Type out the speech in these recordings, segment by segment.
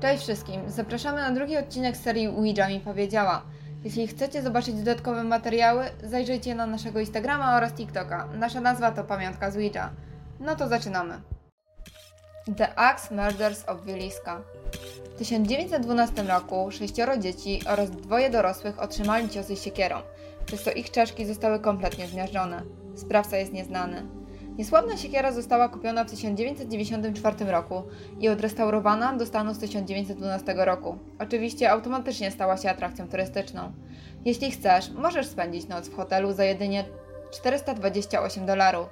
Cześć wszystkim, zapraszamy na drugi odcinek serii Ouija mi powiedziała. Jeśli chcecie zobaczyć dodatkowe materiały, zajrzyjcie na naszego Instagrama oraz TikToka. Nasza nazwa to Pamiątka z Ouija. No to zaczynamy. The Axe Murders of Wieliska. W 1912 roku sześcioro dzieci oraz dwoje dorosłych otrzymali ciosy siekierą, przez co ich czaszki zostały kompletnie zmiażdżone. Sprawca jest nieznany. Niesławna siekiera została kupiona w 1994 roku i odrestaurowana do stanu z 1912 roku. Oczywiście automatycznie stała się atrakcją turystyczną. Jeśli chcesz, możesz spędzić noc w hotelu za jedynie 428 dolarów.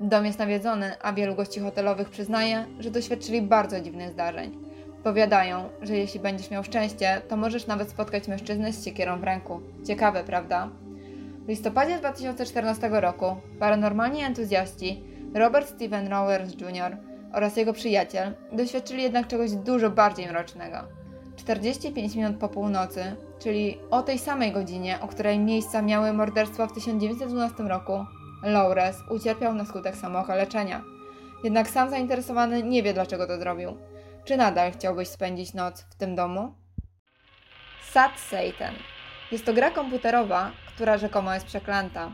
Dom jest nawiedzony, a wielu gości hotelowych przyznaje, że doświadczyli bardzo dziwnych zdarzeń. Powiadają, że jeśli będziesz miał szczęście, to możesz nawet spotkać mężczyznę z siekierą w ręku. Ciekawe, prawda? W listopadzie 2014 roku paranormalni entuzjaści Robert Steven Rowers Jr. oraz jego przyjaciel doświadczyli jednak czegoś dużo bardziej mrocznego. 45 minut po północy, czyli o tej samej godzinie, o której miejsca miały morderstwa w 1912 roku, Lawrence ucierpiał na skutek samookaleczenia. Jednak sam zainteresowany nie wie, dlaczego to zrobił. Czy nadal chciałbyś spędzić noc w tym domu? Sad Satan. Jest to gra komputerowa, która rzekomo jest przeklęta.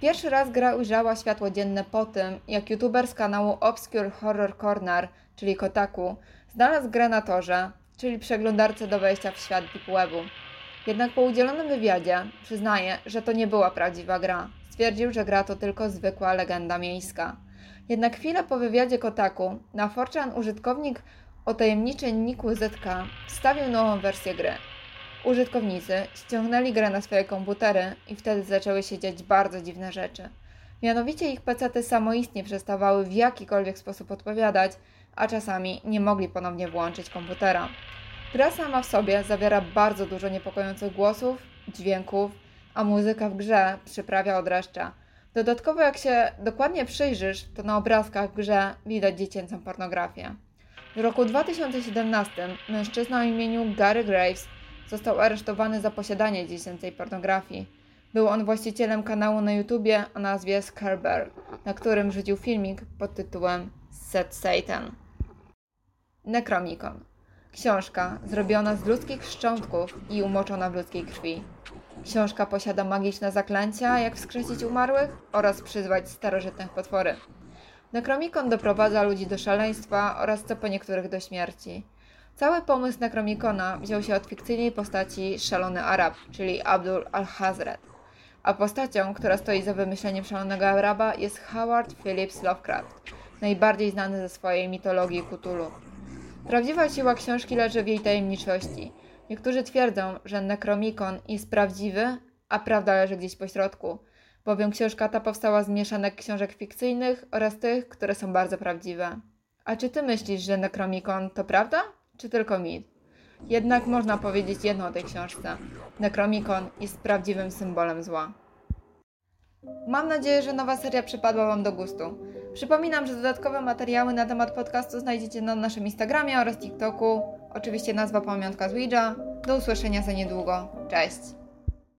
Pierwszy raz gra ujrzała światło dzienne po tym, jak youtuber z kanału Obscure Horror Corner, czyli Kotaku, znalazł grę na torze, czyli przeglądarce do wejścia w świat Deep Webu. Jednak po udzielonym wywiadzie przyznaje, że to nie była prawdziwa gra. Stwierdził, że gra to tylko zwykła legenda miejska. Jednak chwilę po wywiadzie Kotaku na Forchan użytkownik o tajemniczym niku ZK wstawił nową wersję gry. Użytkownicy ściągnęli grę na swoje komputery i wtedy zaczęły się dziać bardzo dziwne rzeczy. Mianowicie ich pecety samoistnie przestawały w jakikolwiek sposób odpowiadać, a czasami nie mogli ponownie włączyć komputera. Gra sama w sobie zawiera bardzo dużo niepokojących głosów, dźwięków, a muzyka w grze przyprawia odreszcza. Dodatkowo jak się dokładnie przyjrzysz, to na obrazkach w grze widać dziecięcą pornografię. W roku 2017 mężczyzna o imieniu Gary Graves został aresztowany za posiadanie dziecięcej pornografii. Był on właścicielem kanału na YouTubie o nazwie Scarber, na którym rzucił filmik pod tytułem Set Satan. Necromicon. Książka zrobiona z ludzkich szczątków i umoczona w ludzkiej krwi. Książka posiada magiczne zaklęcia, jak wskrzesić umarłych oraz przyzwać starożytne potwory. Necromicon doprowadza ludzi do szaleństwa oraz co po niektórych do śmierci. Cały pomysł Necromicona wziął się od fikcyjnej postaci Szalony Arab, czyli Abdul al-Hazred. A postacią, która stoi za wymyśleniem Szalonego Araba jest Howard Phillips Lovecraft, najbardziej znany ze swojej mitologii Cthulhu. Prawdziwa siła książki leży w jej tajemniczości. Niektórzy twierdzą, że Necromicon jest prawdziwy, a prawda leży gdzieś po środku, bowiem książka ta powstała z mieszanek książek fikcyjnych oraz tych, które są bardzo prawdziwe. A czy ty myślisz, że Necromicon to prawda? Czy tylko mit. Jednak można powiedzieć jedno o tej książce. Necromicon jest prawdziwym symbolem zła. Mam nadzieję, że nowa seria przypadła Wam do gustu. Przypominam, że dodatkowe materiały na temat podcastu znajdziecie na naszym Instagramie oraz TikToku. Oczywiście nazwa Pamiątka z Ouija. Do usłyszenia za niedługo. Cześć!